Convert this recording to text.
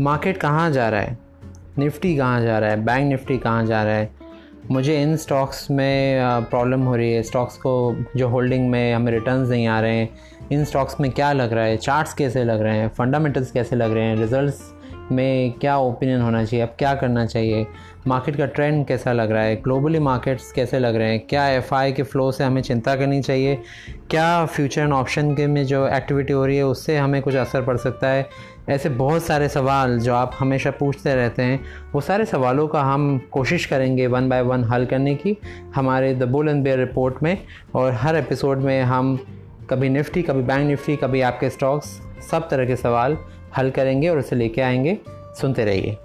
Market कहाँ जा रहा है? निफ्टी कहाँ जा रहा है? बैंक निफ्टी कहाँ जा रहा है? मुझे इन स्टॉक्स में प्रॉब्लम हो रही है। स्टॉक्स को, जो होल्डिंग में हमें रिटर्न्स नहीं आ रहे हैं, इन स्टॉक्स में क्या लग रहा है? चार्ट्स कैसे लग रहे हैं? फंडामेंटल्स कैसे लग रहे हैं? रिजल्ट्स में क्या ओपिनियन होना चाहिए? अब क्या करना चाहिए? मार्केट का ट्रेंड कैसा लग रहा है? ग्लोबली मार्केट्स कैसे लग रहे हैं? क्या एफ़ के फ़्लो से हमें चिंता करनी चाहिए? क्या फ्यूचर एंड ऑप्शन के में जो एक्टिविटी हो रही है, उससे हमें कुछ असर पड़ सकता है? ऐसे बहुत सारे सवाल जो आप हमेशा पूछते रहते हैं, वो सारे सवालों का हम कोशिश करेंगे वन बाय वन हल करने की हमारे the bull and bear report में और हर एपिसोड में हम कभी निफ्टी कभी बैंक निफ्टी कभी आपके स्टॉक्स सब तरह के सवाल हल करेंगे और उसे लेके आएँगे। सुनते रहिए।